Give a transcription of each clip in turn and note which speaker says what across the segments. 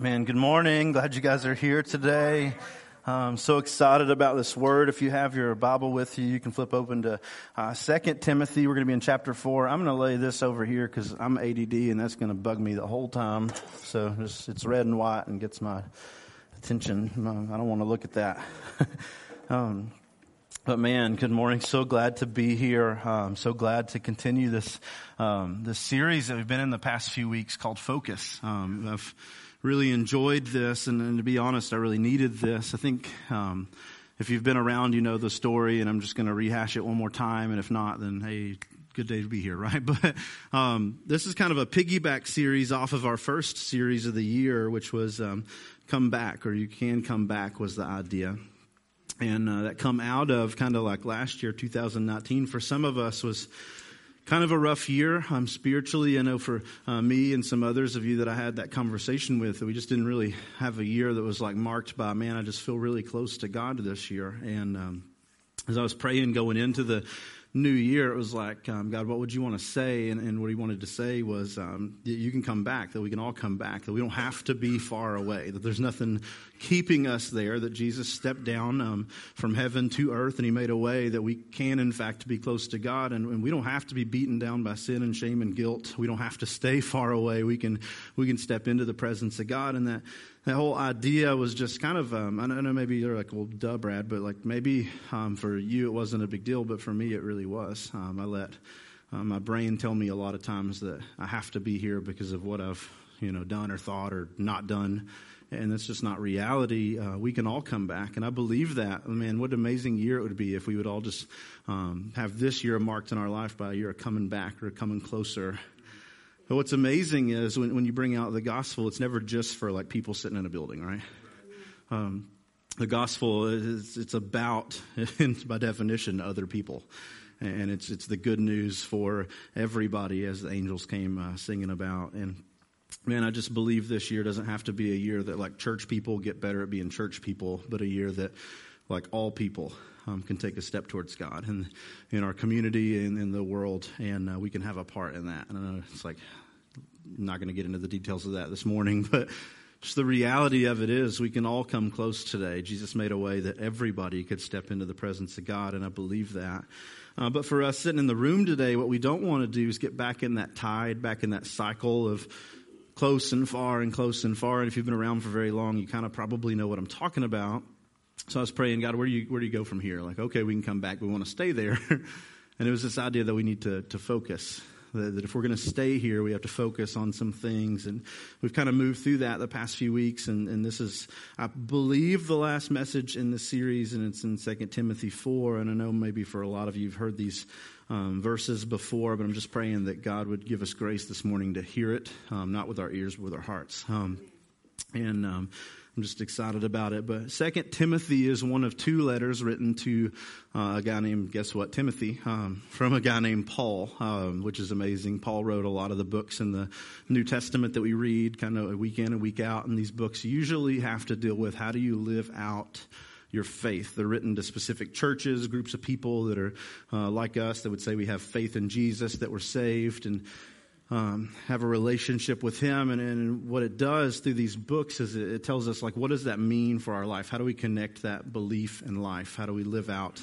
Speaker 1: Man, good morning. Glad you guys are here today. I'm so excited about this word. If you have your Bible with you, you can flip open to uh, 2 Timothy. We're going to be in chapter 4. I'm going to lay this over here because I'm ADD and that's going to bug me the whole time. So just, it's red and white and gets my attention. I don't want to look at that. um, but man, good morning. So glad to be here. Um, so glad to continue this um, this series that we've been in the past few weeks called Focus. Um, I've really enjoyed this, and, and, to be honest, I really needed this. I think um, if you've been around, you know the story, and I'm just going to rehash it one more time. And if not, then hey, good day to be here, right? But um, this is kind of a piggyback series off of our first series of the year, which was um, "Come Back" or "You Can Come Back" was the idea and uh, that come out of kind of like last year 2019 for some of us was kind of a rough year um, spiritually. I know for uh, me and some others of you that i had that conversation with we just didn't really have a year that was like marked by man i just feel really close to god this year. And um, as i was praying going into the new year, it was like, um, God, what would you want to say? And, and what he wanted to say was, um, you can come back, that we can all come back, that we don't have to be far away, that there's nothing keeping us there, that Jesus stepped down um, from heaven to earth and he made a way that we can, in fact, be close to God. And, and we don't have to be beaten down by sin and shame and guilt. We don't have to stay far away. We can, we can step into the presence of God. And that, that whole idea was just kind of um, I know maybe you're like well duh Brad but like maybe um, for you it wasn't a big deal but for me it really was. Um, I let uh, my brain tell me a lot of times that I have to be here because of what I've you know done or thought or not done and that's just not reality. Uh, we can all come back and I believe that. Man what an amazing year it would be if we would all just um, have this year marked in our life by a year of coming back or coming closer but what's amazing is when, when you bring out the gospel, it's never just for like people sitting in a building, right? Um, the gospel is it's about, by definition, other people, and it's it's the good news for everybody, as the angels came uh, singing about. And man, I just believe this year doesn't have to be a year that like church people get better at being church people, but a year that like all people um, can take a step towards God and in our community and in the world, and uh, we can have a part in that. And it's like I'm not going to get into the details of that this morning, but just the reality of it is we can all come close today. Jesus made a way that everybody could step into the presence of God, and I believe that. Uh, but for us sitting in the room today, what we don't want to do is get back in that tide, back in that cycle of close and far and close and far. And if you've been around for very long, you kind of probably know what I'm talking about. So I was praying, God, where do you where do you go from here? Like, okay, we can come back. We want to stay there. and it was this idea that we need to to focus. That, that if we're going to stay here, we have to focus on some things. And we've kind of moved through that the past few weeks. And, and this is, I believe, the last message in the series, and it's in 2 Timothy 4. And I know maybe for a lot of you, you've heard these um, verses before, but I'm just praying that God would give us grace this morning to hear it, um, not with our ears, but with our hearts. Um, and um, I'm just excited about it. But Second Timothy is one of two letters written to uh, a guy named, guess what, Timothy, um, from a guy named Paul, um, which is amazing. Paul wrote a lot of the books in the New Testament that we read kind of a week in and week out. And these books usually have to deal with how do you live out your faith. They're written to specific churches, groups of people that are uh, like us that would say we have faith in Jesus, that we're saved, and um, have a relationship with Him. And, and, what it does through these books is it, it, tells us, like, what does that mean for our life? How do we connect that belief in life? How do we live out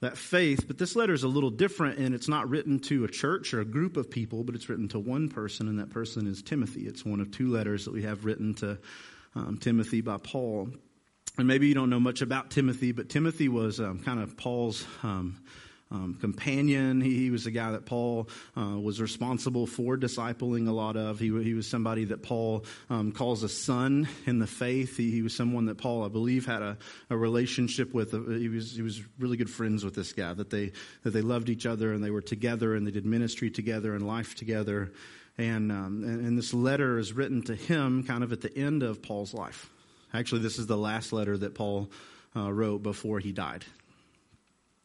Speaker 1: that faith? But this letter is a little different, and it's not written to a church or a group of people, but it's written to one person, and that person is Timothy. It's one of two letters that we have written to um, Timothy by Paul. And maybe you don't know much about Timothy, but Timothy was um, kind of Paul's um, um, companion. He, he, was a guy that Paul uh, was responsible for discipling a lot of. He, he was somebody that Paul um, calls a son in the faith. He, he, was someone that Paul, I believe, had a, a relationship with. He was he was really good friends with this guy. That they that they loved each other and they were together and they did ministry together and life together. And, um, and, and this letter is written to him kind of at the end of Paul's life. Actually, this is the last letter that Paul uh, wrote before he died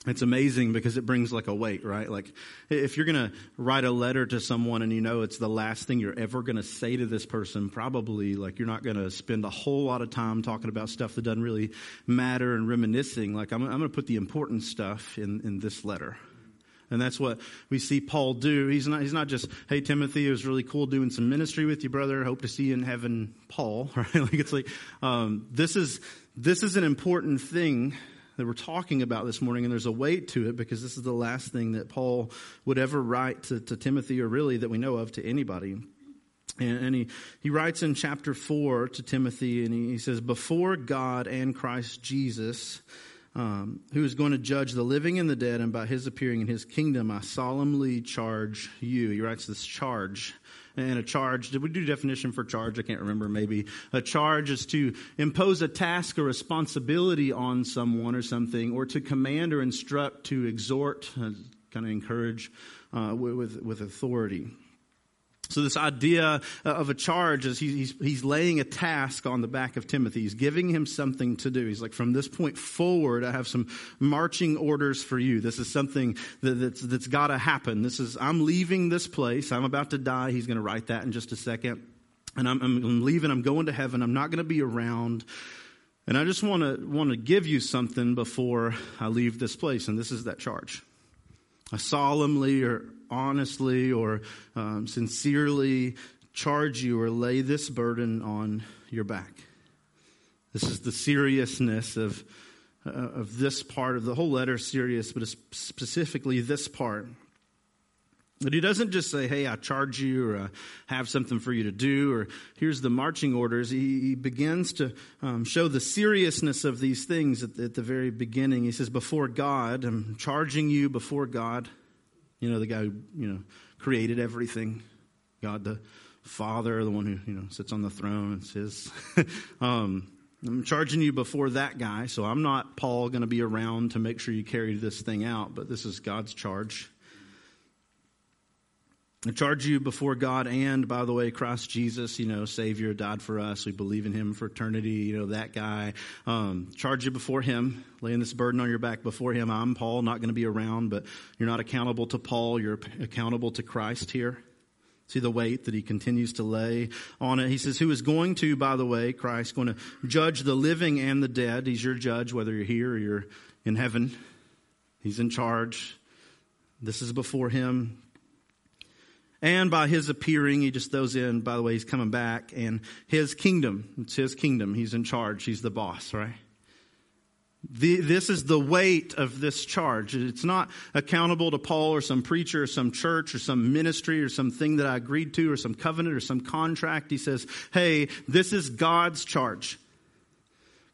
Speaker 1: it's amazing because it brings like a weight, right? Like if you're going to write a letter to someone and you know it's the last thing you're ever going to say to this person, probably like you're not going to spend a whole lot of time talking about stuff that doesn't really matter and reminiscing. Like I'm, I'm going to put the important stuff in, in this letter. And that's what we see Paul do. He's not, he's not just, hey, Timothy, it was really cool doing some ministry with you, brother. Hope to see you in heaven, Paul. Right? Like it's like, um, this is, this is an important thing that we're talking about this morning, and there's a weight to it because this is the last thing that Paul would ever write to, to Timothy, or really that we know of to anybody. And, and he, he writes in chapter 4 to Timothy, and he, he says, Before God and Christ Jesus, um, who is going to judge the living and the dead, and by his appearing in his kingdom, I solemnly charge you. He writes this charge. And a charge, did we do definition for charge? I can't remember, maybe. A charge is to impose a task or responsibility on someone or something, or to command or instruct, to exhort, uh, kind of encourage uh, with, with authority. So this idea uh, of a charge is he's, he's laying a task on the back of Timothy. He's giving him something to do. He's like, from this point forward, I have some marching orders for you. This is something that, that's, that's got to happen. This is, I'm leaving this place. I'm about to die. He's going to write that in just a second. And I'm, I'm leaving. I'm going to heaven. I'm not going to be around. And I just want to, want to give you something before I leave this place. And this is that charge. I solemnly or honestly or um, sincerely charge you or lay this burden on your back. This is the seriousness of, uh, of this part of the whole letter, serious, but specifically this part. But he doesn't just say, hey, I charge you or I have something for you to do or here's the marching orders. He, he begins to um, show the seriousness of these things at at the very beginning. He says, before God, I'm charging you before God. You know, the guy who, you know, created everything. God the Father, the one who, you know, sits on the throne. It's his. um, I'm charging you before that guy, so I'm not, Paul, going to be around to make sure you carry this thing out, but this is God's charge. I charge you before God and, by the way, Christ Jesus, you know, Savior, died for us. We believe in Him for eternity, you know, that guy. Um, charge you before Him, laying this burden on your back before Him. I'm Paul, not going to be around, but you're not accountable to Paul. You're accountable to Christ here. See the weight that he continues to lay on it. He says, Who is going to, by the way, Christ, going to judge the living and the dead. He's your judge, whether you're here or you're in heaven. He's in charge. This is before him. And by his appearing, he just throws in, by the way, he's coming back, and his kingdom. It's his kingdom. He's in charge. He's the boss, right? The, this is the weight of this charge. It's not accountable to Paul or some preacher or some church or some ministry or something that I agreed to or some covenant or some contract. He says, hey, this is God's charge.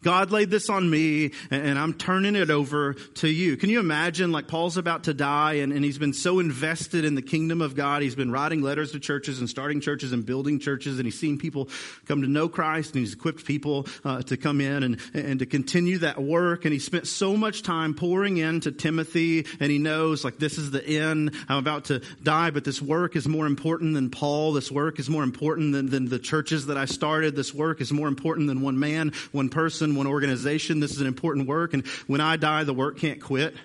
Speaker 1: God laid this on me and I'm turning it over to you. Can you imagine like Paul's about to die and, and he's been so invested in the kingdom of God. He's been writing letters to churches and starting churches and building churches and he's seen people come to know Christ and he's equipped people uh, to come in and, and to continue that work. And he spent so much time pouring into Timothy and he knows like this is the end. I'm about to die, but this work is more important than Paul. This work is more important than, than the churches that I started. This work is more important than one man, one person, one organization. This is an important work. And when I die, the work can't quit.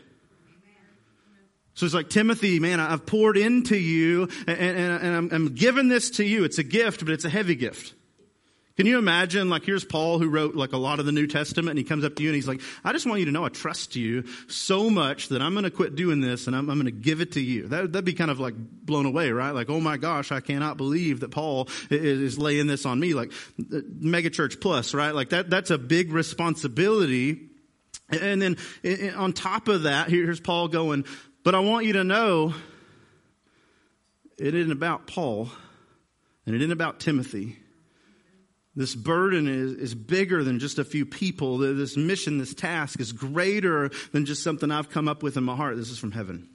Speaker 1: So it's like, Timothy, man, I've poured into you and, and, and I'm, I'm giving this to you. It's a gift, but it's a heavy gift. Can you imagine, like, here's Paul who wrote like a lot of the New Testament and he comes up to you and he's like, I just want you to know I trust you so much that I'm going to quit doing this and I'm, I'm going to give it to you. That, that'd be kind of like blown away, right? Like, oh my gosh, I cannot believe that Paul is, is laying this on me. Like, megachurch plus, right? Like that, that's a big responsibility. And then on top of that, here's Paul going, but I want you to know it isn't about Paul and it isn't about Timothy this burden is, is bigger than just a few people. This mission, this task is greater than just something I've come up with in my heart. This is from heaven.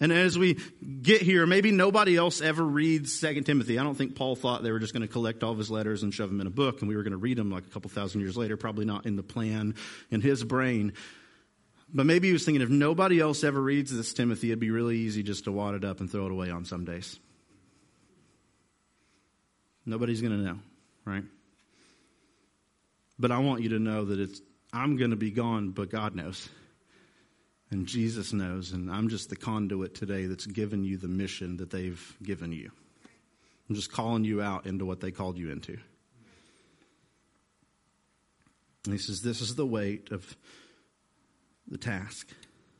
Speaker 1: And as we get here, maybe nobody else ever reads Second Timothy. I don't think Paul thought they were just going to collect all of his letters and shove them in a book and we were going to read them like a couple thousand years later. Probably not in the plan in his brain. But maybe he was thinking if nobody else ever reads this Timothy, it'd be really easy just to wad it up and throw it away on some days. Nobody's going to know, right? But I want you to know that it's I'm going to be gone, but God knows. And Jesus knows, and I'm just the conduit today that's given you the mission that they've given you. I'm just calling you out into what they called you into. And he says, This is the weight of the task.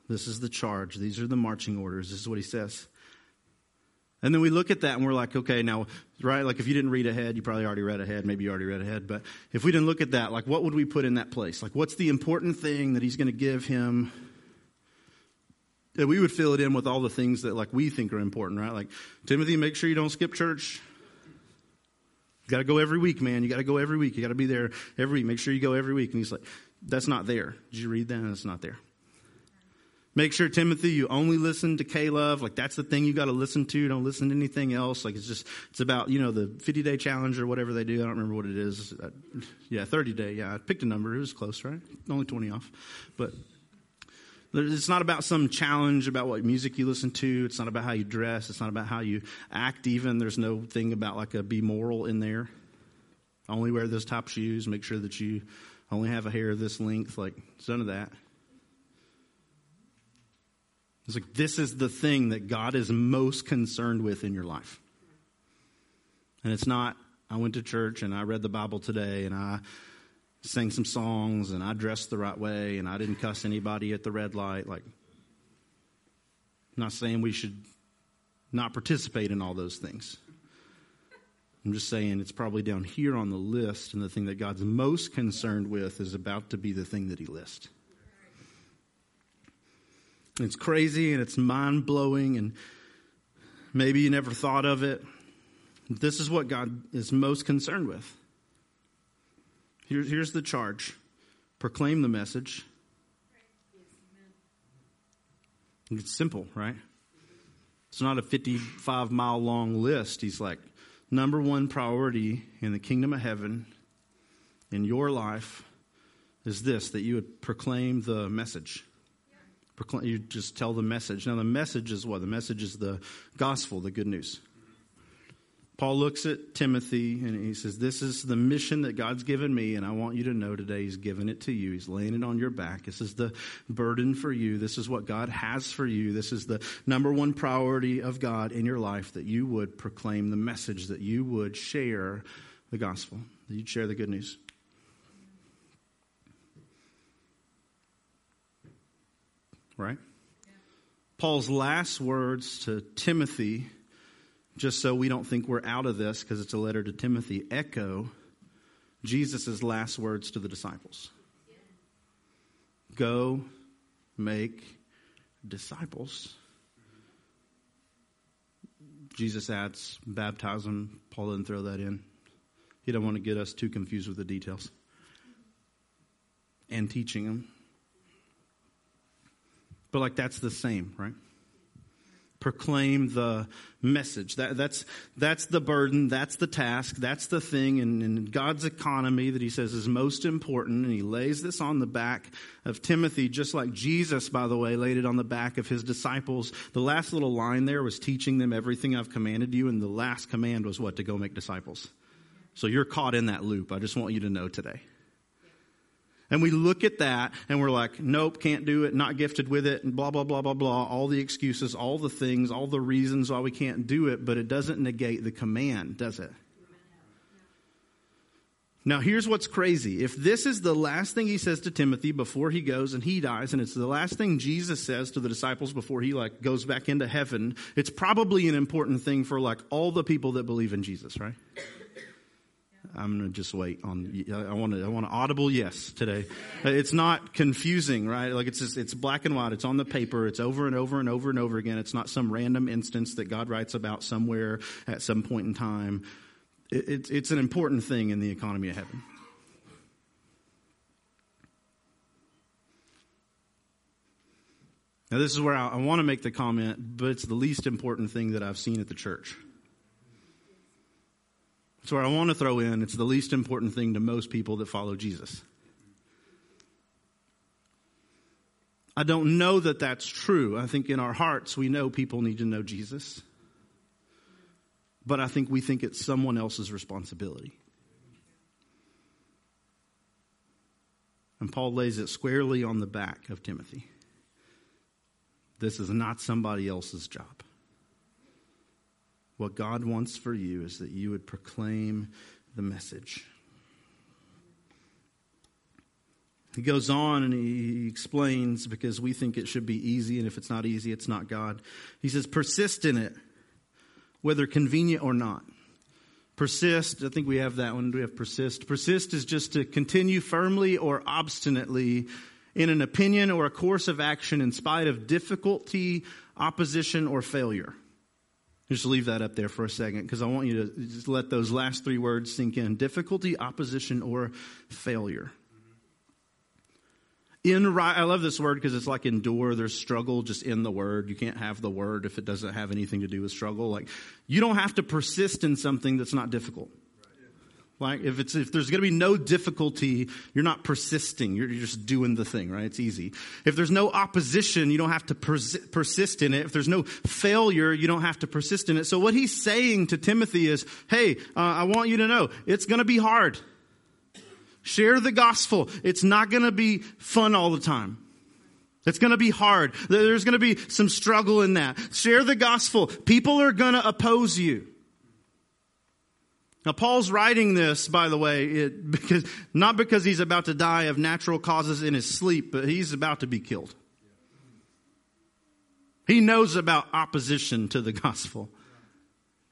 Speaker 1: This is the charge. These are the marching orders. This is what he says. And then we look at that and we're like, okay, now, right? Like if you didn't read ahead, you probably already read ahead. Maybe you already read ahead. But if we didn't look at that, like what would we put in that place? Like what's the important thing that he's going to give him? That we would fill it in with all the things that like we think are important, right? Like Timothy, make sure you don't skip church. You got to go every week, man. You got to go every week. You got to be there every week. Make sure you go every week. And he's like, that's not there. Did you read that? That's not there. Make sure, Timothy, you only listen to K-LOVE. Like that's the thing you got to listen to. Don't listen to anything else. Like it's just, it's about, you know, the 50 day challenge or whatever they do. I don't remember what it is. Uh, yeah, 30 day. Yeah, I picked a number. It was close, right? Only 20 off. But it's not about some challenge about what music you listen to. It's not about how you dress. It's not about how you act even. There's no thing about like a be moral in there. Only wear those top shoes. Make sure that you only have a hair this length. Like, none of that. It's like this is the thing that God is most concerned with in your life. And it's not, I went to church and I read the Bible today and I sang some songs and I dressed the right way and I didn't cuss anybody at the red light. Like, I'm not saying we should not participate in all those things. I'm just saying it's probably down here on the list, and the thing that God's most concerned with is about to be the thing that He lists. It's crazy and it's mind blowing, and maybe you never thought of it. This is what God is most concerned with. Here's, here's the charge proclaim the message. It's simple, right? It's not a 55 mile long list. He's like, number one priority in the kingdom of heaven in your life is this that you would proclaim the message you just tell the message. Now, the message is what? The message is the gospel, the good news. Paul looks at Timothy and he says, This is the mission that God's given me, and I want you to know today He's given it to you. He's laying it on your back. This is the burden for you. This is what God has for you. This is the number one priority of God in your life that you would proclaim the message, that you would share the gospel, that you'd share the good news. Right? Paul's last words to Timothy, just so we don't think we're out of this because it's a letter to Timothy, echo Jesus' last words to the disciples. Go make disciples. Jesus adds, baptize them. Paul didn't throw that in. He didn't want to get us too confused with the details. And teaching them. But like that's the same, right? Proclaim the message. That, that's, that's the burden. That's the task. That's the thing in, in God's economy that he says is most important. And he lays this on the back of Timothy, just like Jesus, by the way, laid it on the back of his disciples. The last little line there was teaching them everything I've commanded you. And the last command was what? To go make disciples. So you're caught in that loop. I just want you to know today. And we look at that and we're like, nope, can't do it, not gifted with it, and blah, blah, blah, blah, blah. All the excuses, all the things, all the reasons why we can't do it, but it doesn't negate the command, does it? Now, here's what's crazy. If this is the last thing he says to Timothy before he goes and he dies, and it's the last thing Jesus says to the disciples before he like goes back into heaven, it's probably an important thing for like all the people that believe in Jesus, right? I'm going to just wait on, I want to, I want an audible yes today. It's not confusing, right? Like it's just, it's black and white. It's on the paper. It's over and over and over and over again. It's not some random instance that God writes about somewhere at some point in time. It, it, it's an important thing in the economy of heaven. Now, this is where I, I want to make the comment, but it's the least important thing that I've seen at the church. That's where I want to throw in it's the least important thing to most people that follow Jesus. I don't know that that's true. I think in our hearts we know people need to know Jesus. But I think we think it's someone else's responsibility. And Paul lays it squarely on the back of Timothy. This is not somebody else's job. What God wants for you is that you would proclaim the message. He goes on and he explains because we think it should be easy, and if it's not easy, it's not God. He says, persist in it, whether convenient or not. Persist, I think we have that one. We have persist? Persist is just to continue firmly or obstinately in an opinion or a course of action in spite of difficulty, opposition, or failure. Just leave that up there for a second because I want you to just let those last three words sink in difficulty, opposition, or failure. In I love this word because it's like endure. There's struggle just in the word. You can't have the word if it doesn't have anything to do with struggle. Like you don't have to persist in something that's not difficult. Like if it's if there's going to be no difficulty, you're not persisting. You're, you're, just doing the thing, right? It's easy. If there's no opposition, you don't have to pers- persist in it. If there's no failure, you don't have to persist in it. So what he's saying to Timothy is, "Hey, uh, I want you to know it's going to be hard." Share the gospel. It's not going to be fun all the time. It's going to be hard. There's going to be some struggle in that. Share the gospel. People are going to oppose you. Now, Paul's writing this, by the way, it, because, not because he's about to die of natural causes in his sleep, but he's about to be killed. He knows about opposition to the gospel.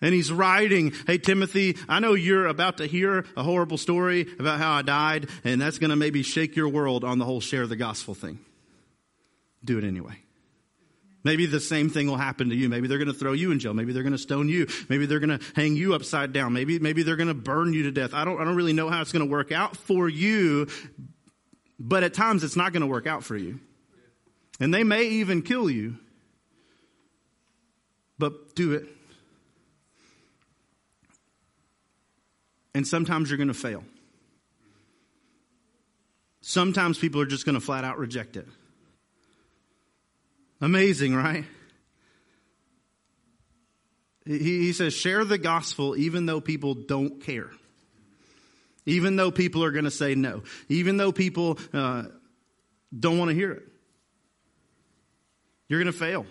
Speaker 1: And he's writing, Hey, Timothy, I know you're about to hear a horrible story about how I died, and that's going to maybe shake your world on the whole share the gospel thing. Do it anyway. Maybe the same thing will happen to you. Maybe they're going to throw you in jail. Maybe they're going to stone you. Maybe they're going to hang you upside down. Maybe, maybe they're going to burn you to death. I don't, I don't really know how it's going to work out for you, but at times it's not going to work out for you. And they may even kill you. But do it. And sometimes you're going to fail. Sometimes people are just going to flat out reject it. Amazing, right? He, he says, share the gospel even though people don't care. Even though people are going to say no. Even though people uh, don't want to hear it. You're going to fail.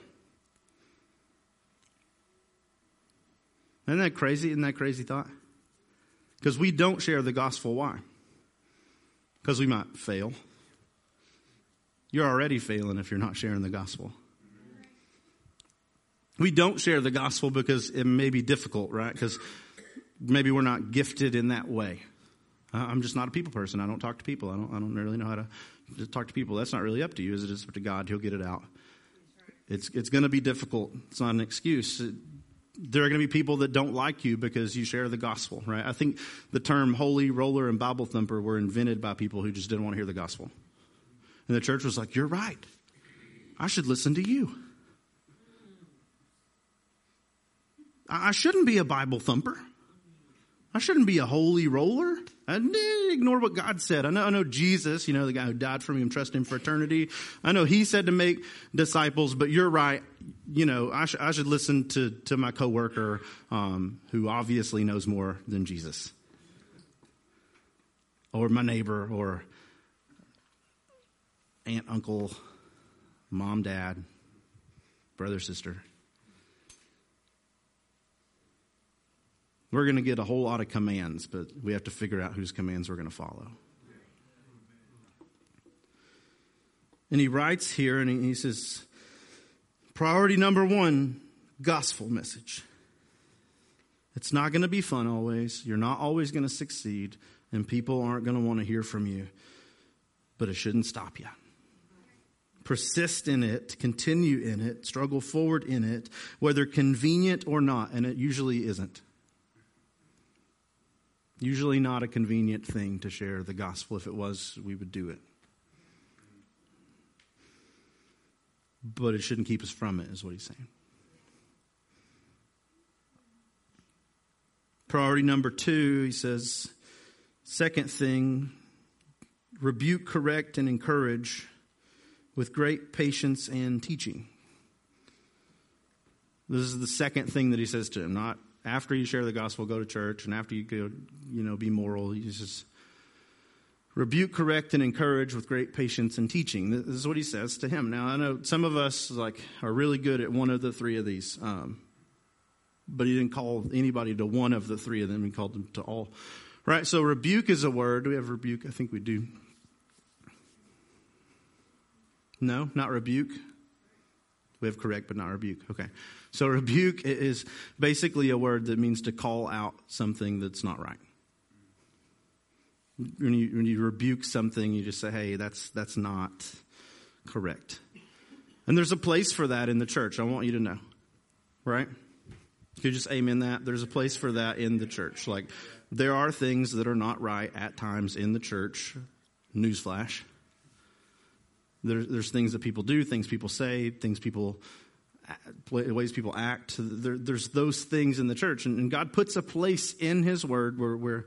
Speaker 1: Isn't that crazy? Isn't that crazy thought? Because we don't share the gospel. Why? Because we might fail. You're already failing if you're not sharing the gospel. We don't share the gospel because it may be difficult, right? Because maybe we're not gifted in that way. I'm just not a people person. I don't talk to people. I don't, I don't really know how to talk to people. That's not really up to you, as it is up to God. He'll get it out. It's, it's going to be difficult. It's not an excuse there are going to be people that don't like you because you share the gospel, right? I think the term holy roller and Bible thumper were invented by people who just didn't want to hear the gospel. And the church was like, You're right. I should listen to you. I shouldn't be a Bible thumper. I shouldn't be a holy roller. I ignore what God said. I know, I know Jesus, you know, the guy who died for me and trust him for eternity. I know he said to make disciples, but you're right. You know, I, sh- I should listen to, to my coworker, um, who obviously knows more than Jesus. Or my neighbor, or aunt, uncle, mom, dad, brother, sister. We're going to get a whole lot of commands, but we have to figure out whose commands we're going to follow. And he writes here and he says, priority number one, gospel message. It's not going to be fun always. You're not always going to succeed, and people aren't going to want to hear from you. But it shouldn't stop you. Persist in it, continue in it, struggle forward in it, whether convenient or not, and it usually isn't. Usually not a convenient thing to share the gospel. If it was, we would do it. But it shouldn't keep us from it, is what he's saying. Priority number two, he says, second thing, rebuke, correct, and encourage with great patience and teaching. This is the second thing that he says to him, not after you share the gospel, go to church, and after you go, you know, be moral, you just rebuke, correct, and encourage with great patience and teaching. This is what he says to him. Now, I know some of us like are really good at one of the three of these, um, but he didn't call anybody to one of the three of them. He called them to all. Right. So rebuke is a word. Do we have rebuke? I think we do. No, not rebuke. We have correct, but not rebuke. Okay. So rebuke is basically a word that means to call out something that's not right. When you, when you rebuke something, you just say, hey, that's, that's not correct. And there's a place for that in the church. I want you to know. Right? You just amen that? There's a place for that in the church. Like, there are things that are not right at times in the church. Newsflash. There, there's things that people do, things people say, things people, ways people act. There, there's those things in the church. And, and God puts a place in His Word where, where,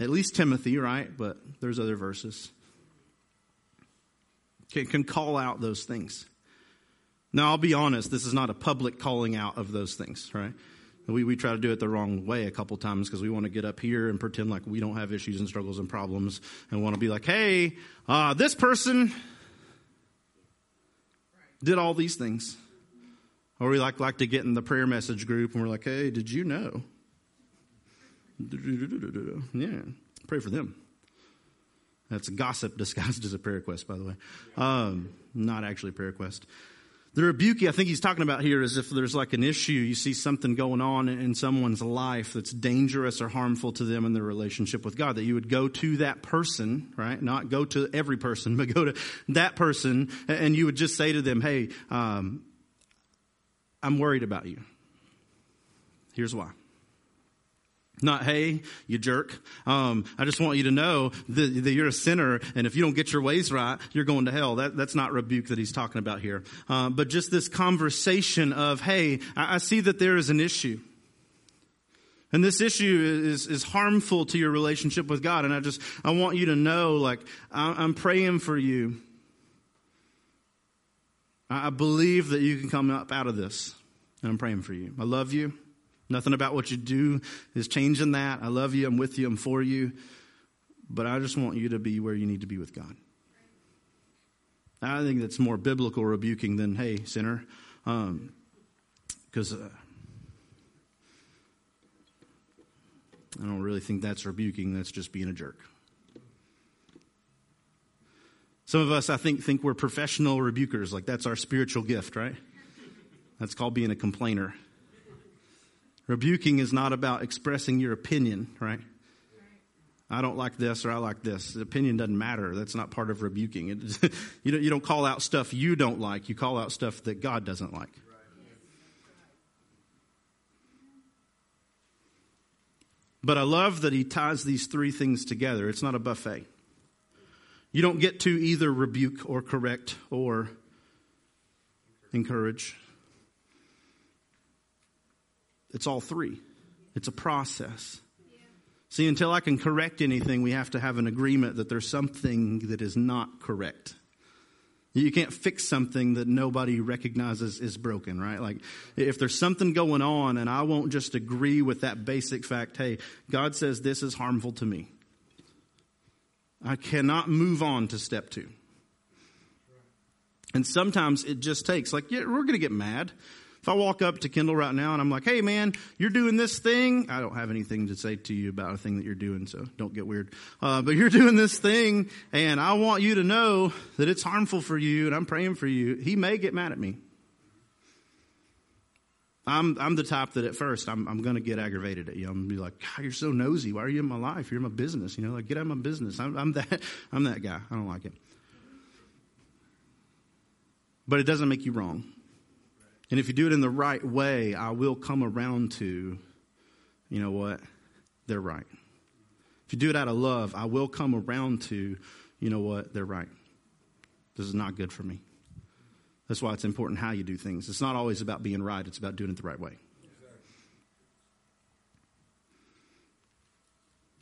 Speaker 1: at least Timothy, right? But there's other verses, can, can call out those things. Now, I'll be honest, this is not a public calling out of those things, right? We, we try to do it the wrong way a couple times because we want to get up here and pretend like we don't have issues and struggles and problems and want to be like, hey, uh, this person did all these things. Or we like, like to get in the prayer message group and we're like, hey, did you know? Yeah, pray for them. That's gossip disguised as a prayer request, by the way. Um, not actually a prayer request. The rebuke I think he's talking about here is if there's like an issue, you see something going on in someone's life that's dangerous or harmful to them in their relationship with God, that you would go to that person, right? Not go to every person, but go to that person and you would just say to them, hey, um, I'm worried about you. Here's why. Not, hey, you jerk. Um, I just want you to know that, that, you're a sinner, and if you don't get your ways right, you're going to hell. That, that's not rebuke that he's talking about here. Uh, but just this conversation of, hey, I, I, see that there is an issue. And this issue is, is harmful to your relationship with God. And I just, I want you to know, like, I, I'm praying for you. I believe that you can come up out of this. And I'm praying for you. I love you. Nothing about what you do is changing that. I love you. I'm with you. I'm for you. But I just want you to be where you need to be with God. I think that's more biblical rebuking than, hey, sinner. Because um, uh, I don't really think that's rebuking. That's just being a jerk. Some of us, I think, think we're professional rebukers. Like that's our spiritual gift, right? That's called being a complainer. Rebuking is not about expressing your opinion, right? I don't like this or I like this. The opinion doesn't matter. That's not part of rebuking. It, you, don't, you don't call out stuff you don't like. You call out stuff that God doesn't like. But I love that he ties these three things together. It's not a buffet. You don't get to either rebuke or correct or encourage. It's all three. It's a process. See, until I can correct anything, we have to have an agreement that there's something that is not correct. You can't fix something that nobody recognizes is broken, right? Like, if there's something going on and I won't just agree with that basic fact, hey, God says this is harmful to me. I cannot move on to step two. And sometimes it just takes, like, yeah, we're going to get mad. If I walk up to Kendall right now and I'm like, hey man, you're doing this thing, I don't have anything to say to you about a thing that you're doing, so don't get weird. Uh, but you're doing this thing and I want you to know that it's harmful for you and I'm praying for you. He may get mad at me. I'm, I'm the type that at first I'm, I'm going to get aggravated at you. I'm going to be like, God, you're so nosy. Why are you in my life? You're in my business. You know, like get out of my business. I'm, I'm that, I'm that guy. I don't like it. But it doesn't make you wrong. And if you do it in the right way, I will come around to, you know what? They're right. If you do it out of love, I will come around to, you know what? They're right. This is not good for me. That's why it's important how you do things. It's not always about being right, it's about doing it the right way.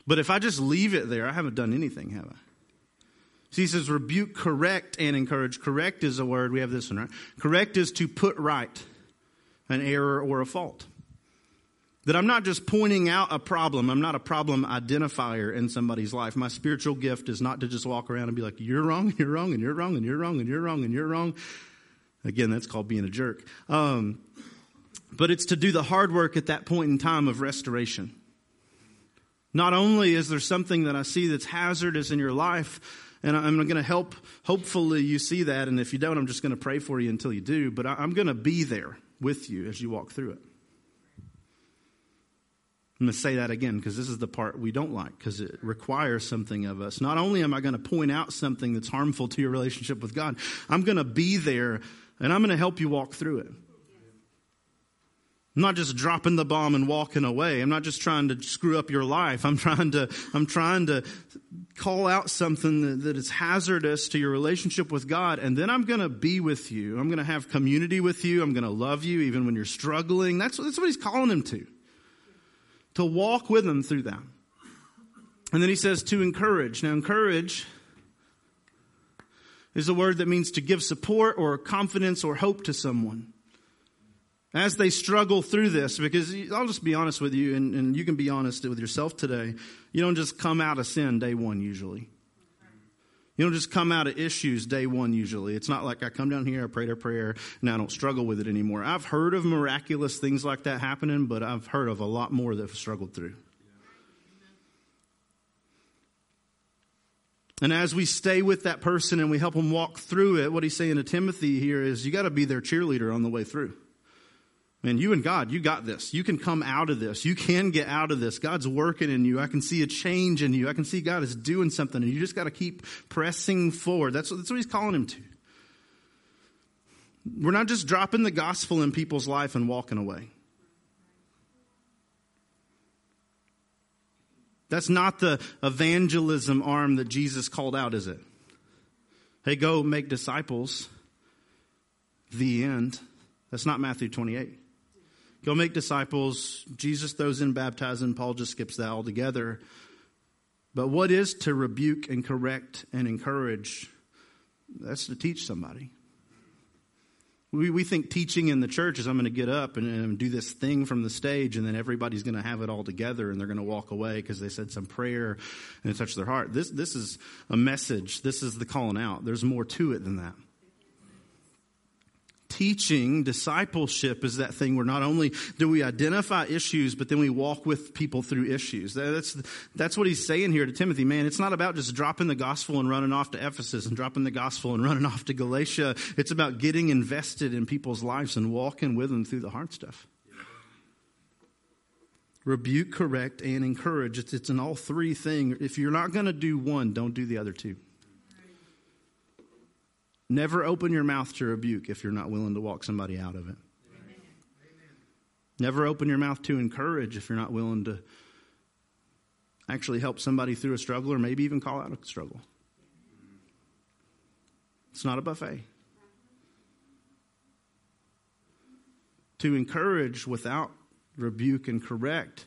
Speaker 1: But if I just leave it there, I haven't done anything, have I? So he says, rebuke, correct, and encourage. Correct is a word. We have this one, right? Correct is to put right an error or a fault. That I'm not just pointing out a problem. I'm not a problem identifier in somebody's life. My spiritual gift is not to just walk around and be like, you're wrong, you're wrong, and you're wrong, and you're wrong, and you're wrong, and you're wrong. Again, that's called being a jerk. Um, but it's to do the hard work at that point in time of restoration. Not only is there something that I see that's hazardous in your life, And I'm going to help, hopefully, you see that. And if you don't, I'm just going to pray for you until you do. But I'm going to be there with you as you walk through it. I'm going to say that again because this is the part we don't like because it requires something of us. Not only am I going to point out something that's harmful to your relationship with God, I'm going to be there and I'm going to help you walk through it. I'm not just dropping the bomb and walking away. I'm not just trying to screw up your life. I'm trying to, I'm trying to call out something that, that is hazardous to your relationship with God. And then I'm going to be with you. I'm going to have community with you. I'm going to love you even when you're struggling. That's, that's what he's calling him to. To walk with him through that. And then he says to encourage. Now, encourage is a word that means to give support or confidence or hope to someone as they struggle through this, because I'll just be honest with you, and, and, you can be honest with yourself today. You don't just come out of sin day one, usually. You don't just come out of issues day one, usually. It's not like I come down here, I prayed a prayer, and I don't struggle with it anymore. I've heard of miraculous things like that happening, but I've heard of a lot more that have struggled through. And as we stay with that person and we help them walk through it, what he's saying to Timothy here is you got to be their cheerleader on the way through. Man, you and God, you got this. You can come out of this. You can get out of this. God's working in you. I can see a change in you. I can see God is doing something, and you just got to keep pressing forward. That's what, that's what He's calling him to. We're not just dropping the gospel in people's life and walking away. That's not the evangelism arm that Jesus called out, is it? Hey, go make disciples. The end. That's not Matthew 28. Go make disciples. Jesus throws in baptizing. Paul just skips that altogether. But what is to rebuke and correct and encourage? That's to teach somebody. We, we think teaching in the church is I'm going to get up and, and do this thing from the stage, and then everybody's going to have it all together, and they're going to walk away because they said some prayer and it touched their heart. This, this is a message. This is the calling out. There's more to it than that teaching, discipleship is that thing where not only do we identify issues, but then we walk with people through issues. That's, that's what he's saying here to Timothy. Man, it's not about just dropping the gospel and running off to Ephesus and dropping the gospel and running off to Galatia. It's about getting invested in people's lives and walking with them through the hard stuff. Rebuke, correct, and encourage. It's, it's an all three thing. If you're not going to do one, don't do the other two. Never open your mouth to rebuke if you're not willing to walk somebody out of it. Amen. Never open your mouth to encourage if you're not willing to actually help somebody through a struggle or maybe even call out a struggle. It's not a buffet. To encourage without rebuke and correct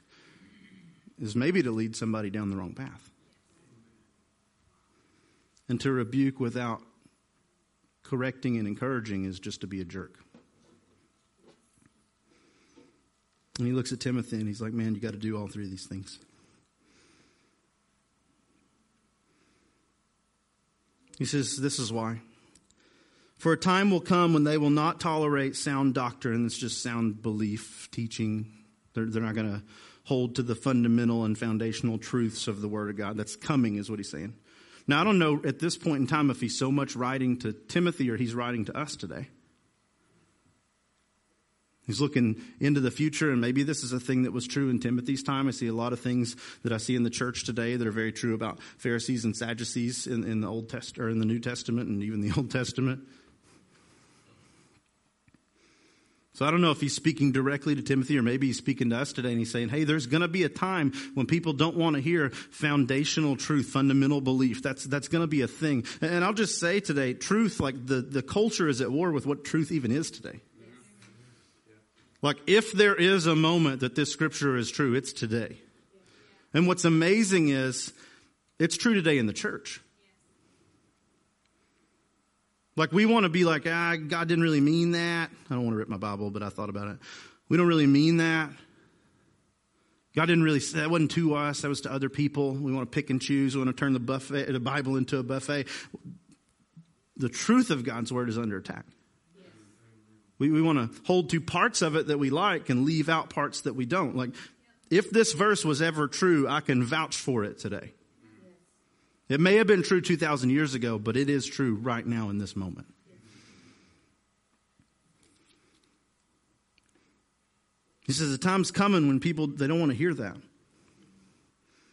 Speaker 1: is maybe to lead somebody down the wrong path. And to rebuke without correcting and encouraging is just to be a jerk. And he looks at Timothy and he's like, Man, you got to do all three of these things. He says, This is why. For a time will come when they will not tolerate sound doctrine. It's just sound belief, teaching. They're, they're not going to hold to the fundamental and foundational truths of the Word of God. That's coming, is what he's saying. Now, I don't know at this point in time if he's so much writing to Timothy or he's writing to us today. He's looking into the future, and maybe this is a thing that was true in Timothy's time. I see a lot of things that I see in the church today that are very true about Pharisees and Sadducees in, in the Old Test or in the New Testament and even the Old Testament. So I don't know if he's speaking directly to Timothy or maybe he's speaking to us today and he's saying, hey, there's going to be a time when people don't want to hear foundational truth, fundamental belief. That's, that's going to be a thing. And I'll just say today, truth, like the, the culture is at war with what truth even is today. Like if there is a moment that this scripture is true, it's today. And what's amazing is it's true today in the church. Like we want to be like, ah, God didn't really mean that. I don't want to rip my Bible, but I thought about it. We don't really mean that. God didn't really say that wasn't to us, that was to other people. We want to pick and choose, we want to turn the buffet the Bible into a buffet. The truth of God's word is under attack. We, we want to hold to parts of it that we like and leave out parts that we don't. Like, if this verse was ever true, I can vouch for it today. It may have been true 2,000 years ago, but it is true right now in this moment. He says the time's coming when people they don't want to hear that.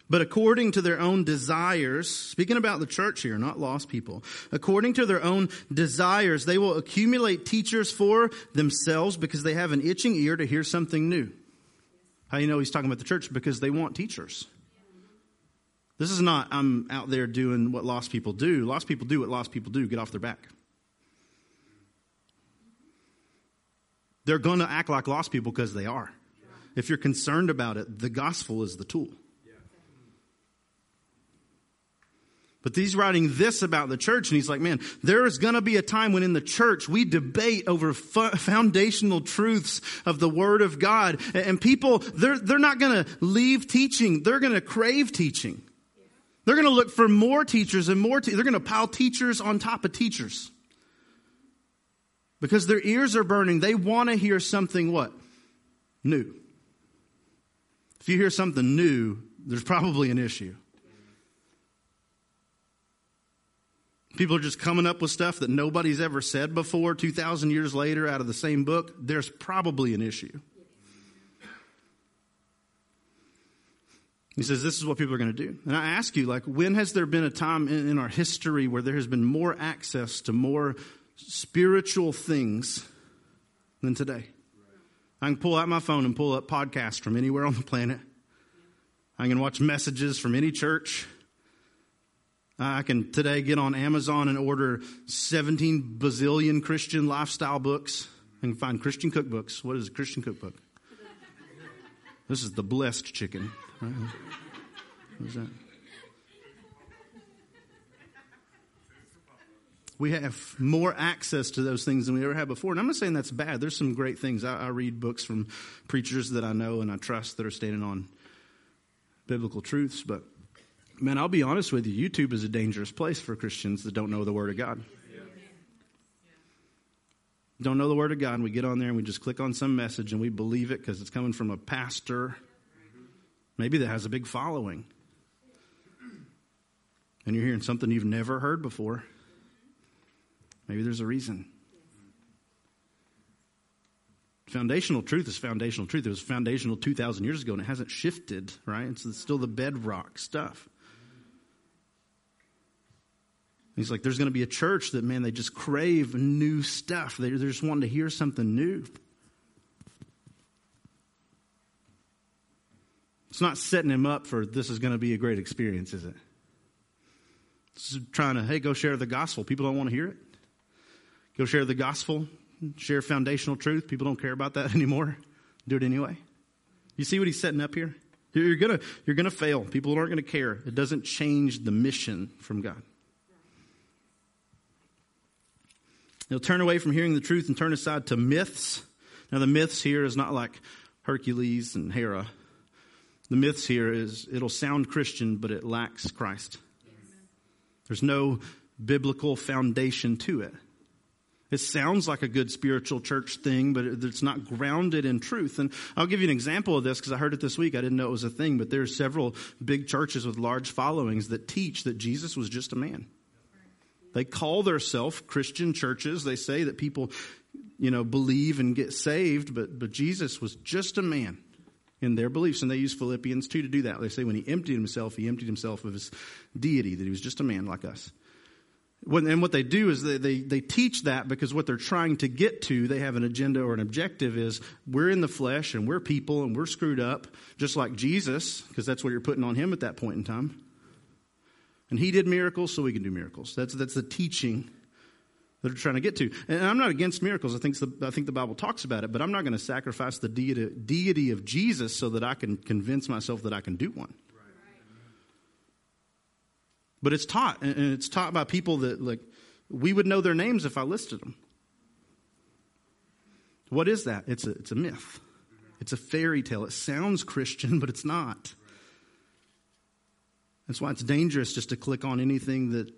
Speaker 1: But according to their own desires, speaking about the church here, not lost people, according to their own desires, they will accumulate teachers for themselves because they have an itching ear to hear something new. How you know he's talking about the church? Because they want teachers. This is not, I'm out there doing what lost people do. Lost people do what lost people do get off their back. They're going to act like lost people because they are. If you're concerned about it, the gospel is the tool. But he's writing this about the church, and he's like, man, there is going to be a time when in the church we debate over foundational truths of the Word of God. And people, they're, they're not going to leave teaching, they're going to crave teaching. They're going to look for more teachers and more, te- they're going to pile teachers on top of teachers. Because their ears are burning. They want to hear something what? New. If you hear something new, there's probably an issue. People are just coming up with stuff that nobody's ever said before 2,000 years later out of the same book. There's probably an issue. He says, This is what people are going to do. And I ask you, like, when has there been a time in, in, our history where there has been more access to more spiritual things than today? I can pull out my phone and pull up podcasts from anywhere on the planet. I can watch messages from any church. I can today get on Amazon and order 17 bazillion Christian lifestyle books. I can find Christian cookbooks. What is a Christian cookbook? This is the blessed chicken. Is that? We have more access to those things than we ever had before. And I'm not saying that's bad. There's some great things. I, I read books from preachers that I know and I trust that are standing on biblical truths. But man, I'll be honest with you, YouTube is a dangerous place for Christians that don't know the Word of God. Don't know the Word of God, and we get on there and we just click on some message and we believe it because it's coming from a pastor, maybe that has a big following. And you're hearing something you've never heard before. Maybe there's a reason. Foundational truth is foundational truth. It was foundational 2,000 years ago and it hasn't shifted, right? It's still the bedrock stuff. He's like, there's going to be a church that, man, they just crave new stuff. They, they're just wanting to hear something new. It's not setting him up for this is going to be a great experience, is it? It's trying to, hey, go share the gospel. People don't want to hear it. Go share the gospel, share foundational truth. People don't care about that anymore. Do it anyway. You see what he's setting up here? You're gonna, you're gonna fail. People aren't gonna care. It doesn't change the mission from God. They'll turn away from hearing the truth and turn aside to myths. Now, the myths here is not like Hercules and Hera. The myths here is it'll sound Christian, but it lacks Christ. There's no biblical foundation to it. It sounds like a good spiritual church thing, but it's not grounded in truth. And I'll give you an example of this because I heard it this week. I didn't know it was a thing, but there are several big churches with large followings that teach that Jesus was just a man. They call themselves Christian churches. They say that people, you know, believe and get saved, but, but Jesus was just a man in their beliefs. And they use Philippians 2 to do that. They say when he emptied himself, he emptied himself of his deity, that he was just a man like us. and what they do is they, they, they teach that because what they're trying to get to, they have an agenda or an objective is we're in the flesh and we're people and we're screwed up, just like Jesus, because that's what you're putting on him at that point in time. And he did miracles, so we can do miracles. That's, that's the teaching that they're trying to get to. And I'm not against miracles. I think the, I think the Bible talks about it, but I'm not going to sacrifice the deity, deity of Jesus so that I can convince myself that I can do one. But it's taught, and it's taught by people that, like, we would know their names if I listed them. What is that? It's a, it's a myth. It's a fairy tale. It sounds Christian, but it's not. That's why it's dangerous just to click on anything that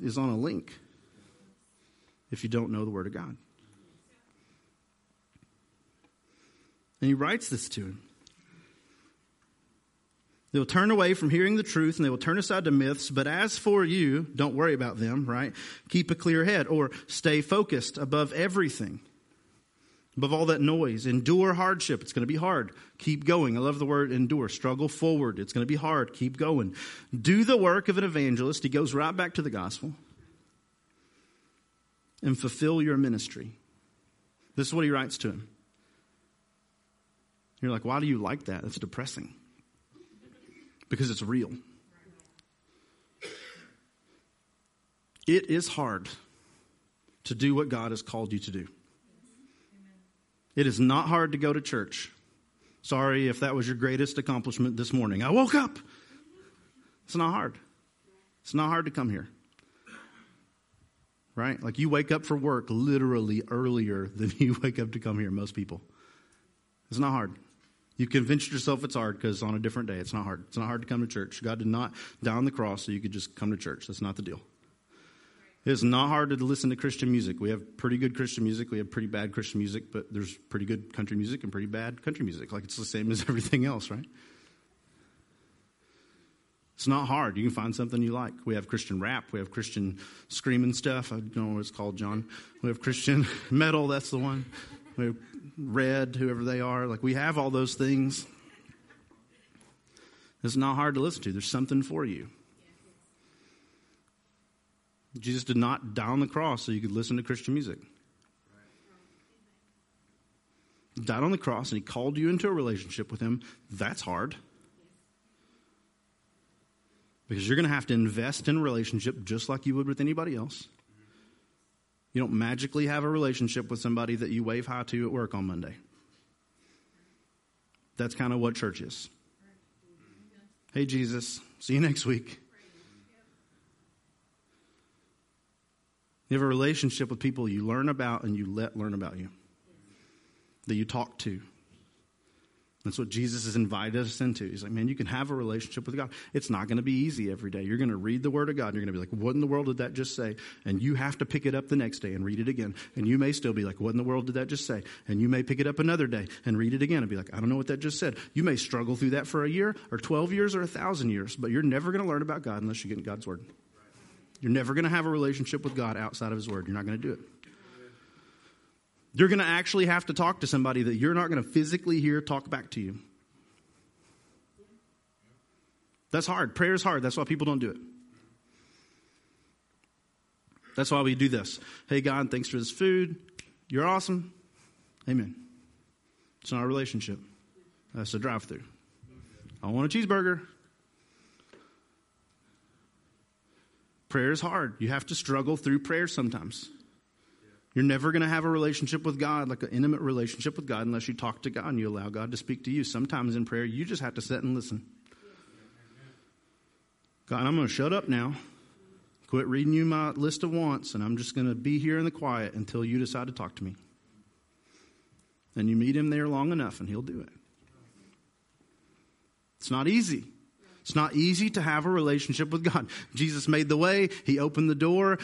Speaker 1: is on a link if you don't know the Word of God. And he writes this to him. They will turn away from hearing the truth and they will turn aside to myths. But as for you, don't worry about them, right? Keep a clear head or stay focused above everything. Above all that noise, endure hardship. It's going to be hard. Keep going. I love the word endure. Struggle forward. It's going to be hard. Keep going. Do the work of an evangelist. He goes right back to the gospel. And fulfill your ministry. This is what he writes to him. You're like, why do you like that? That's depressing. Because it's real. It is hard to do what God has called you to do. It is not hard to go to church. Sorry if that was your greatest accomplishment this morning. I woke up. It's not hard. It's not hard to come here. Right? Like you wake up for work literally earlier than you wake up to come here, most people. It's not hard. You convinced yourself it's hard because on a different day, it's not hard. It's not hard to come to church. God did not die on the cross so you could just come to church. That's not the deal. It's not hard to listen to Christian music. We have pretty good Christian music. We have pretty bad Christian music, but there's pretty good country music and pretty bad country music. Like it's the same as everything else, right? It's not hard. You can find something you like. We have Christian rap. We have Christian screaming stuff. I don't know what it's called, John. We have Christian metal. That's the one. We have red, whoever they are. Like we have all those things. It's not hard to listen to. There's something for you. Jesus did not die on the cross so you could listen to Christian music. He died on the cross and he called you into a relationship with him. That's hard. Because you're going to have to invest in a relationship just like you would with anybody else. You don't magically have a relationship with somebody that you wave hi to at work on Monday. That's kind of what church is. Hey, Jesus, see you next week. You have a relationship with people you learn about and you let learn about you, that you talk to. That's what Jesus has invited us into. He's like, man, you can have a relationship with God. It's not going to be easy every day. You're going to read the Word of God. And you're going to be like, what in the world did that just say? And you have to pick it up the next day and read it again. And you may still be like, what in the world did that just say? And you may pick it up another day and read it again and be like, I don't know what that just said. You may struggle through that for a year or 12 years or a thousand years, but you're never going to learn about God unless you get in God's Word. You're never going to have a relationship with God outside of His Word. You're not going to do it. You're going to actually have to talk to somebody that you're not going to physically hear talk back to you. That's hard. Prayer is hard. That's why people don't do it. That's why we do this. Hey, God, thanks for this food. You're awesome. Amen. It's not a relationship, that's a drive through. I want a cheeseburger. Prayer is hard. You have to struggle through prayer sometimes. You're never going to have a relationship with God, like an intimate relationship with God, unless you talk to God and you allow God to speak to you. Sometimes in prayer, you just have to sit and listen. God, I'm going to shut up now, quit reading you my list of wants, and I'm just going to be here in the quiet until you decide to talk to me. And you meet him there long enough, and he'll do it. It's not easy. It's not easy to have a relationship with God. Jesus made the way, He opened the door.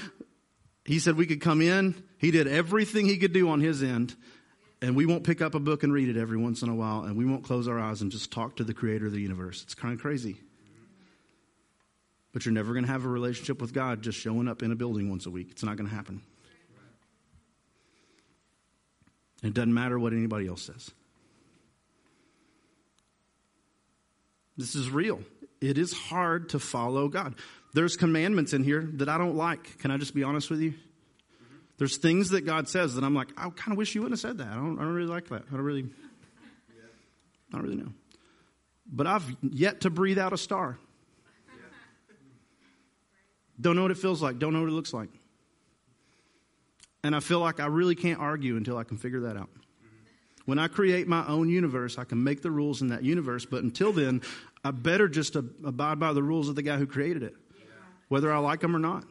Speaker 1: He said we could come in. He did everything He could do on His end. And we won't pick up a book and read it every once in a while, and we won't close our eyes and just talk to the creator of the universe. It's kind of crazy. But you're never going to have a relationship with God just showing up in a building once a week. It's not going to happen. It doesn't matter what anybody else says. This is real it is hard to follow God. There's commandments in here that I don't like. Can I just be honest with you? There's things that God says that I'm like, I kind of wish you wouldn't have said that. I don't, I don't really like that. I don't really, I don't really know. But I've yet to breathe out a star. Don't know what it feels like. Don't know what it looks like. And I feel like I really can't argue until I can figure that out. When I create my own universe, I can make the rules in that universe. But until then, I better just abide by the rules of the guy who created it, whether I like them or not,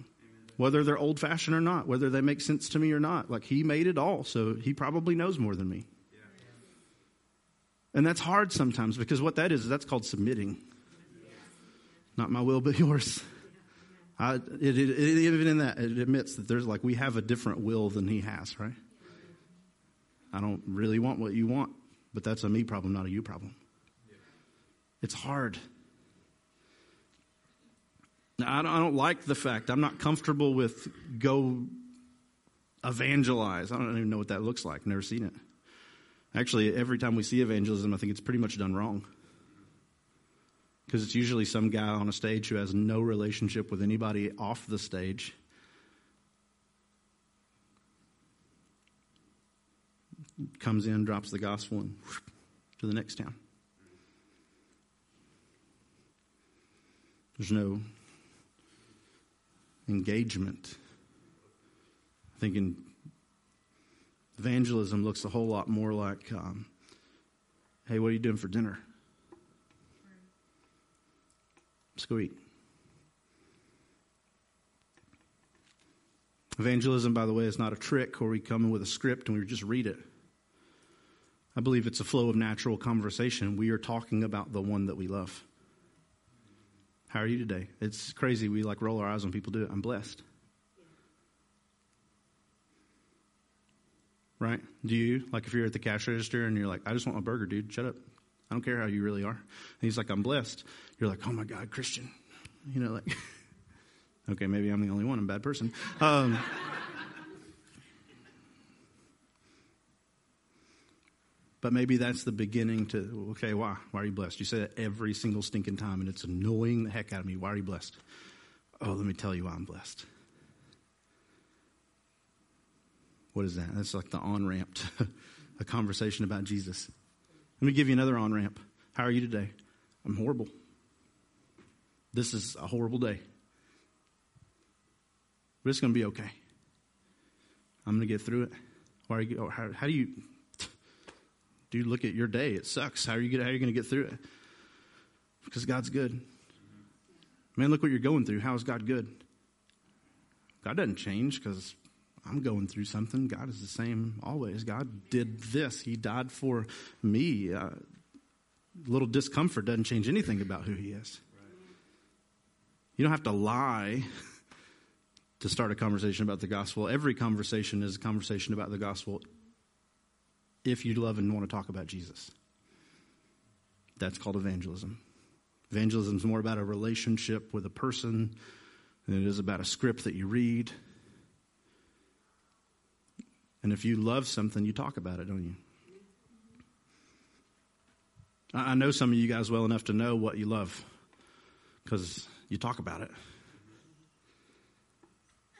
Speaker 1: whether they're old fashioned or not, whether they make sense to me or not. Like he made it all, so he probably knows more than me. And that's hard sometimes because what that is, that's called submitting. Not my will, but yours. I, it, it, it, even in that, it admits that there's like we have a different will than he has, right? I don't really want what you want, but that's a me problem, not a you problem. It's hard. I don't, I don't like the fact, I'm not comfortable with go evangelize. I don't even know what that looks like, never seen it. Actually, every time we see evangelism, I think it's pretty much done wrong. Because it's usually some guy on a stage who has no relationship with anybody off the stage. Comes in, drops the gospel, and whoosh, to the next town. There's no engagement. Thinking evangelism looks a whole lot more like, um, hey, what are you doing for dinner? Let's go eat. Evangelism, by the way, is not a trick where we come in with a script and we just read it. I believe it's a flow of natural conversation. We are talking about the one that we love. How are you today? It's crazy. We like roll our eyes when people do it. I'm blessed. Right? Do you? Like if you're at the cash register and you're like, I just want my burger, dude. Shut up. I don't care how you really are. And he's like, I'm blessed. You're like, oh my God, Christian. You know, like, okay, maybe I'm the only one. I'm a bad person. Um, But maybe that's the beginning to, okay, why? Why are you blessed? You say that every single stinking time, and it's annoying the heck out of me. Why are you blessed? Oh, let me tell you why I'm blessed. What is that? That's like the on ramp to a conversation about Jesus. Let me give you another on ramp. How are you today? I'm horrible. This is a horrible day. But it's going to be okay. I'm going to get through it. Why are you, how, how do you dude, look at your day. It sucks. How are you, you going to get through it? Because God's good. Man, look what you're going through. How is God good? God doesn't change because I'm going through something. God is the same always. God did this. He died for me. Uh, little discomfort doesn't change anything about who He is. You don't have to lie to start a conversation about the gospel. Every conversation is a conversation about the gospel if you love and want to talk about Jesus. That's called evangelism. Evangelism is more about a relationship with a person than it is about a script that you read. And if you love something, you talk about it, don't you? I know some of you guys well enough to know what you love because you talk about it.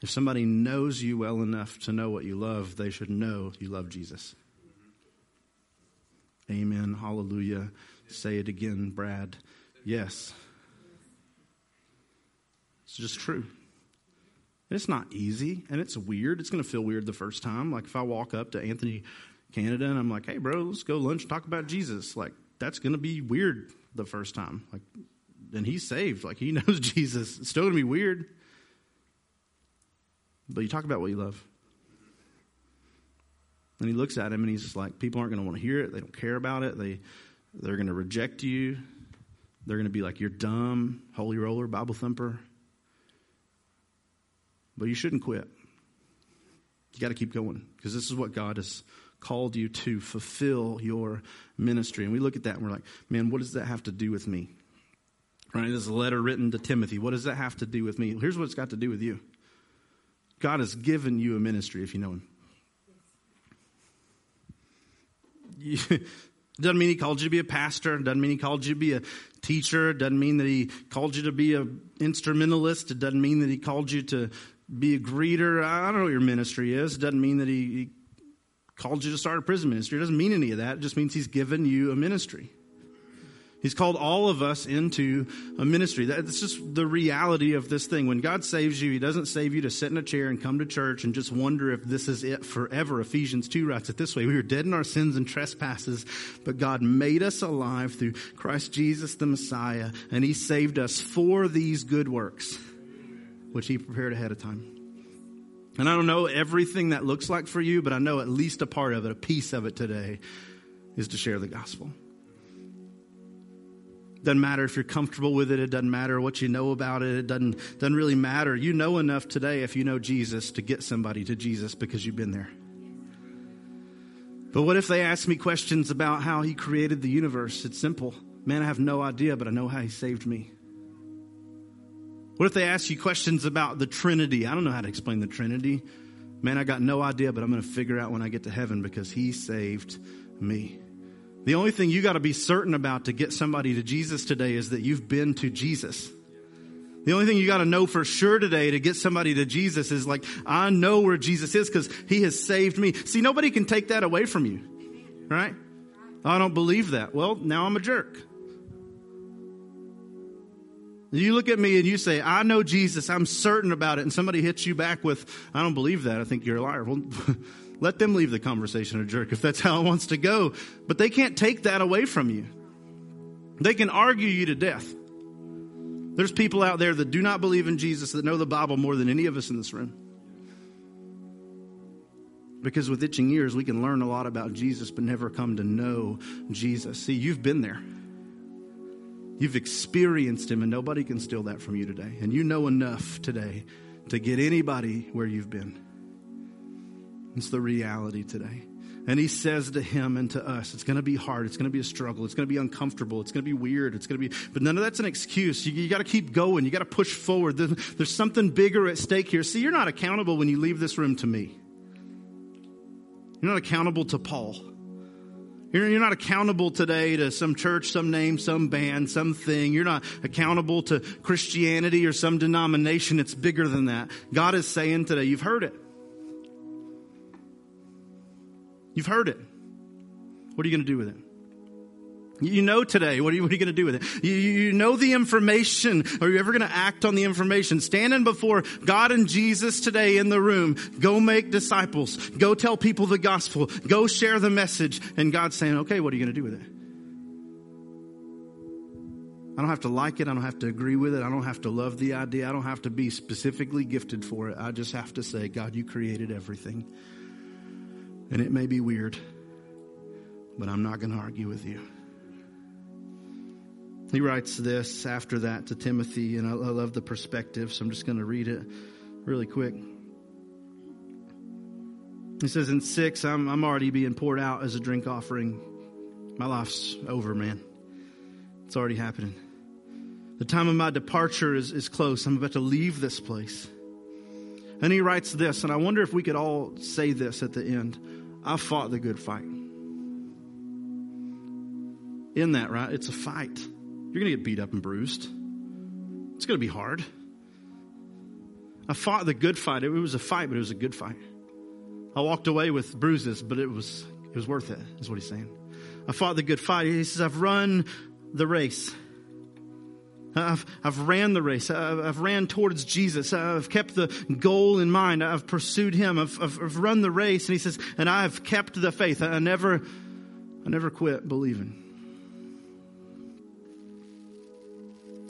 Speaker 1: If somebody knows you well enough to know what you love, they should know you love Jesus. Amen. Hallelujah. Say it again, Brad. Yes. It's just true. It's not easy and it's weird. It's going to feel weird the first time. Like if I walk up to Anthony Canada and I'm like, hey, bro, let's go lunch and talk about Jesus. Like that's going to be weird the first time. Like, and he's saved. Like he knows Jesus. It's still going to be weird. But you talk about what you love. And he looks at him and he's just like, people aren't going to want to hear it. They don't care about it. They, they're going to reject you. They're going to be like, you're dumb, holy roller, Bible thumper. But you shouldn't quit. You got to keep going because this is what God has called you to fulfill your ministry. And we look at that and we're like, man, what does that have to do with me? Right? This letter written to Timothy. What does that have to do with me? Here's what it's got to do with you God has given you a ministry if you know Him. doesn't mean he called you to be a pastor. Doesn't mean he called you to be a teacher. Doesn't mean that he called you to be an instrumentalist. It doesn't mean that he called you to be a greeter. I don't know what your ministry is. It doesn't mean that he, he called you to start a prison ministry. It doesn't mean any of that. It just means he's given you a ministry. He's called all of us into a ministry. That's just the reality of this thing. When God saves you, He doesn't save you to sit in a chair and come to church and just wonder if this is it forever. Ephesians 2 writes it this way. We were dead in our sins and trespasses, but God made us alive through Christ Jesus the Messiah, and He saved us for these good works, which He prepared ahead of time. And I don't know everything that looks like for you, but I know at least a part of it, a piece of it today, is to share the gospel. Doesn't matter if you're comfortable with it. It doesn't matter what you know about it. It doesn't, doesn't really matter. You know enough today, if you know Jesus, to get somebody to Jesus because you've been there. But what if they ask me questions about how he created the universe? It's simple. Man, I have no idea, but I know how he saved me. What if they ask you questions about the Trinity? I don't know how to explain the Trinity. Man, I got no idea, but I'm going to figure out when I get to heaven because he saved me. The only thing you got to be certain about to get somebody to Jesus today is that you've been to Jesus. The only thing you got to know for sure today to get somebody to Jesus is like, I know where Jesus is because he has saved me. See, nobody can take that away from you, right? I don't believe that. Well, now I'm a jerk. You look at me and you say, I know Jesus, I'm certain about it, and somebody hits you back with, I don't believe that, I think you're a liar. Well, let them leave the conversation a jerk if that's how it wants to go. But they can't take that away from you. They can argue you to death. There's people out there that do not believe in Jesus that know the Bible more than any of us in this room. Because with itching ears, we can learn a lot about Jesus, but never come to know Jesus. See, you've been there. You've experienced him, and nobody can steal that from you today. And you know enough today to get anybody where you've been. It's the reality today. And he says to him and to us, it's going to be hard. It's going to be a struggle. It's going to be uncomfortable. It's going to be weird. It's going to be, but none of that's an excuse. You, you got to keep going. You got to push forward. There's, there's something bigger at stake here. See, you're not accountable when you leave this room to me. You're not accountable to Paul. You're, you're not accountable today to some church, some name, some band, something. You're not accountable to Christianity or some denomination. It's bigger than that. God is saying today, you've heard it. You've heard it. What are you going to do with it? You know today. What are you, you going to do with it? You, you know the information. Are you ever going to act on the information? Standing before God and Jesus today in the room. Go make disciples. Go tell people the gospel. Go share the message. And God's saying, okay, what are you going to do with it? I don't have to like it. I don't have to agree with it. I don't have to love the idea. I don't have to be specifically gifted for it. I just have to say, God, you created everything. And it may be weird, but I'm not going to argue with you. He writes this after that to Timothy, and I, I love the perspective, so I'm just going to read it really quick. He says in six, I'm, I'm already being poured out as a drink offering. My life's over, man. It's already happening. The time of my departure is, is close. I'm about to leave this place. And he writes this, and I wonder if we could all say this at the end I fought the good fight. In that, right? It's a fight. You're going to get beat up and bruised. It's going to be hard. I fought the good fight. It was a fight, but it was a good fight. I walked away with bruises, but it was it was worth it. Is what he's saying. I fought the good fight. He says, "I've run the race. I've I've ran the race. I've, I've ran towards Jesus. I've kept the goal in mind. I've pursued Him. I've, I've, I've run the race." And he says, "And I've kept the faith. I never I never quit believing."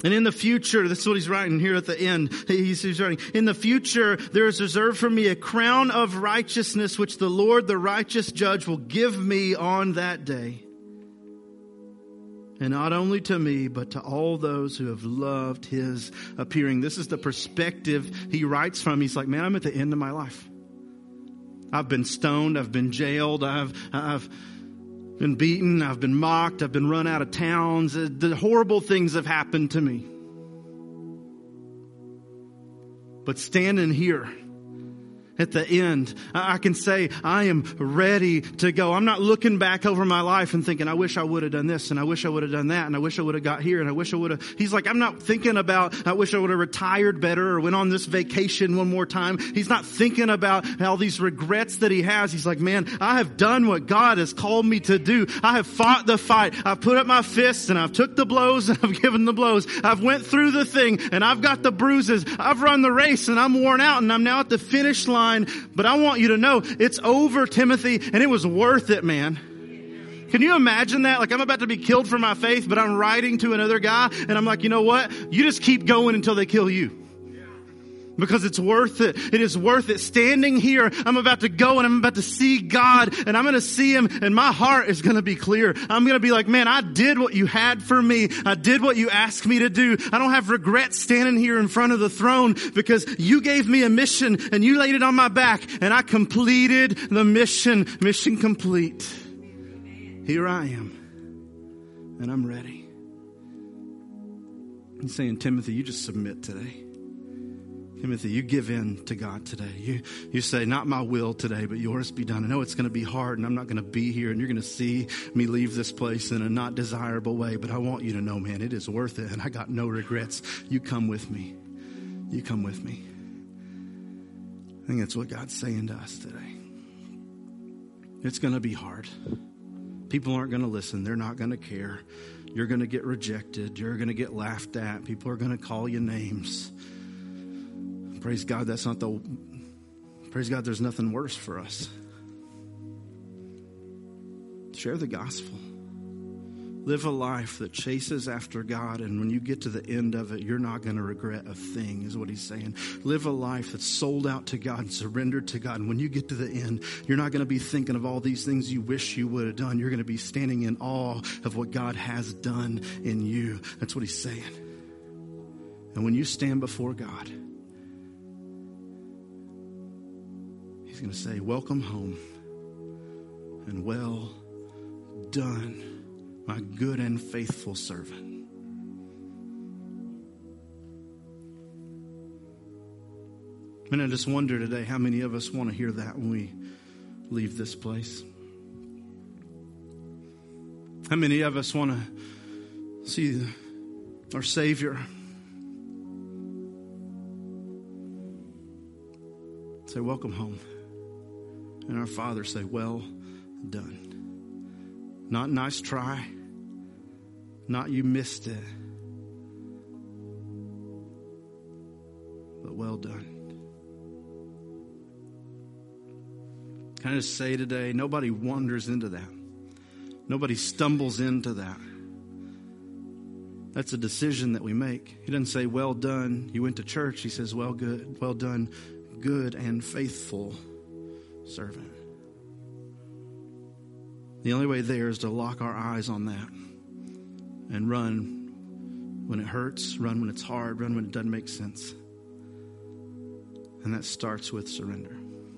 Speaker 1: And in the future, this is what he's writing here at the end. He's, he's, writing, in the future, there is reserved for me a crown of righteousness, which the Lord, the righteous judge, will give me on that day. And not only to me, but to all those who have loved his appearing. This is the perspective he writes from. He's like, man, I'm at the end of my life. I've been stoned. I've been jailed. I've, I've, been beaten, I've been mocked, I've been run out of towns. Uh, the horrible things have happened to me. But standing here, at the end, I can say, I am ready to go. I'm not looking back over my life and thinking, I wish I would have done this and I wish I would have done that and I wish I would have got here and I wish I would have. He's like, I'm not thinking about, I wish I would have retired better or went on this vacation one more time. He's not thinking about all these regrets that he has. He's like, man, I have done what God has called me to do. I have fought the fight. I've put up my fists and I've took the blows and I've given the blows. I've went through the thing and I've got the bruises. I've run the race and I'm worn out and I'm now at the finish line but I want you to know it's over, Timothy, and it was worth it, man. Can you imagine that? Like I'm about to be killed for my faith, but I'm writing to another guy and I'm like, you know what? You just keep going until they kill you because it's worth it. It is worth it. Standing here, I'm about to go and I'm about to see God and I'm going to see Him and my heart is going to be clear. I'm going to be like, man, I did what you had for me. I did what you asked me to do. I don't have regrets standing here in front of the throne because you gave me a mission and you laid it on my back and I completed the mission. Mission complete. Here I am and I'm ready. I'm saying, Timothy, you just submit today. Timothy, you give in to God today. You, you say, Not my will today, but yours be done. I know it's going to be hard and I'm not going to be here and you're going to see me leave this place in a not desirable way, but I want you to know, man, it is worth it and I got no regrets. You come with me. You come with me. I think that's what God's saying to us today. It's going to be hard. People aren't going to listen, they're not going to care. You're going to get rejected, you're going to get laughed at, people are going to call you names. Praise God, that's not the. Praise God, there's nothing worse for us. Share the gospel. Live a life that chases after God, and when you get to the end of it, you're not going to regret a thing, is what he's saying. Live a life that's sold out to God and surrendered to God. And when you get to the end, you're not going to be thinking of all these things you wish you would have done. You're going to be standing in awe of what God has done in you. That's what he's saying. And when you stand before God, He's going to say, Welcome home and well done, my good and faithful servant. And I just wonder today how many of us want to hear that when we leave this place. How many of us want to see our Savior say, Welcome home? And our Father say, Well done. Not nice try, not you missed it, but well done. Can I just say today, nobody wanders into that. Nobody stumbles into that. That's a decision that we make. He doesn't say, Well done. You went to church. He says, Well, good, well done, good and faithful servant. The only way there is to lock our eyes on that and run when it hurts, run when it's hard, run when it doesn't make sense. And that starts with surrender.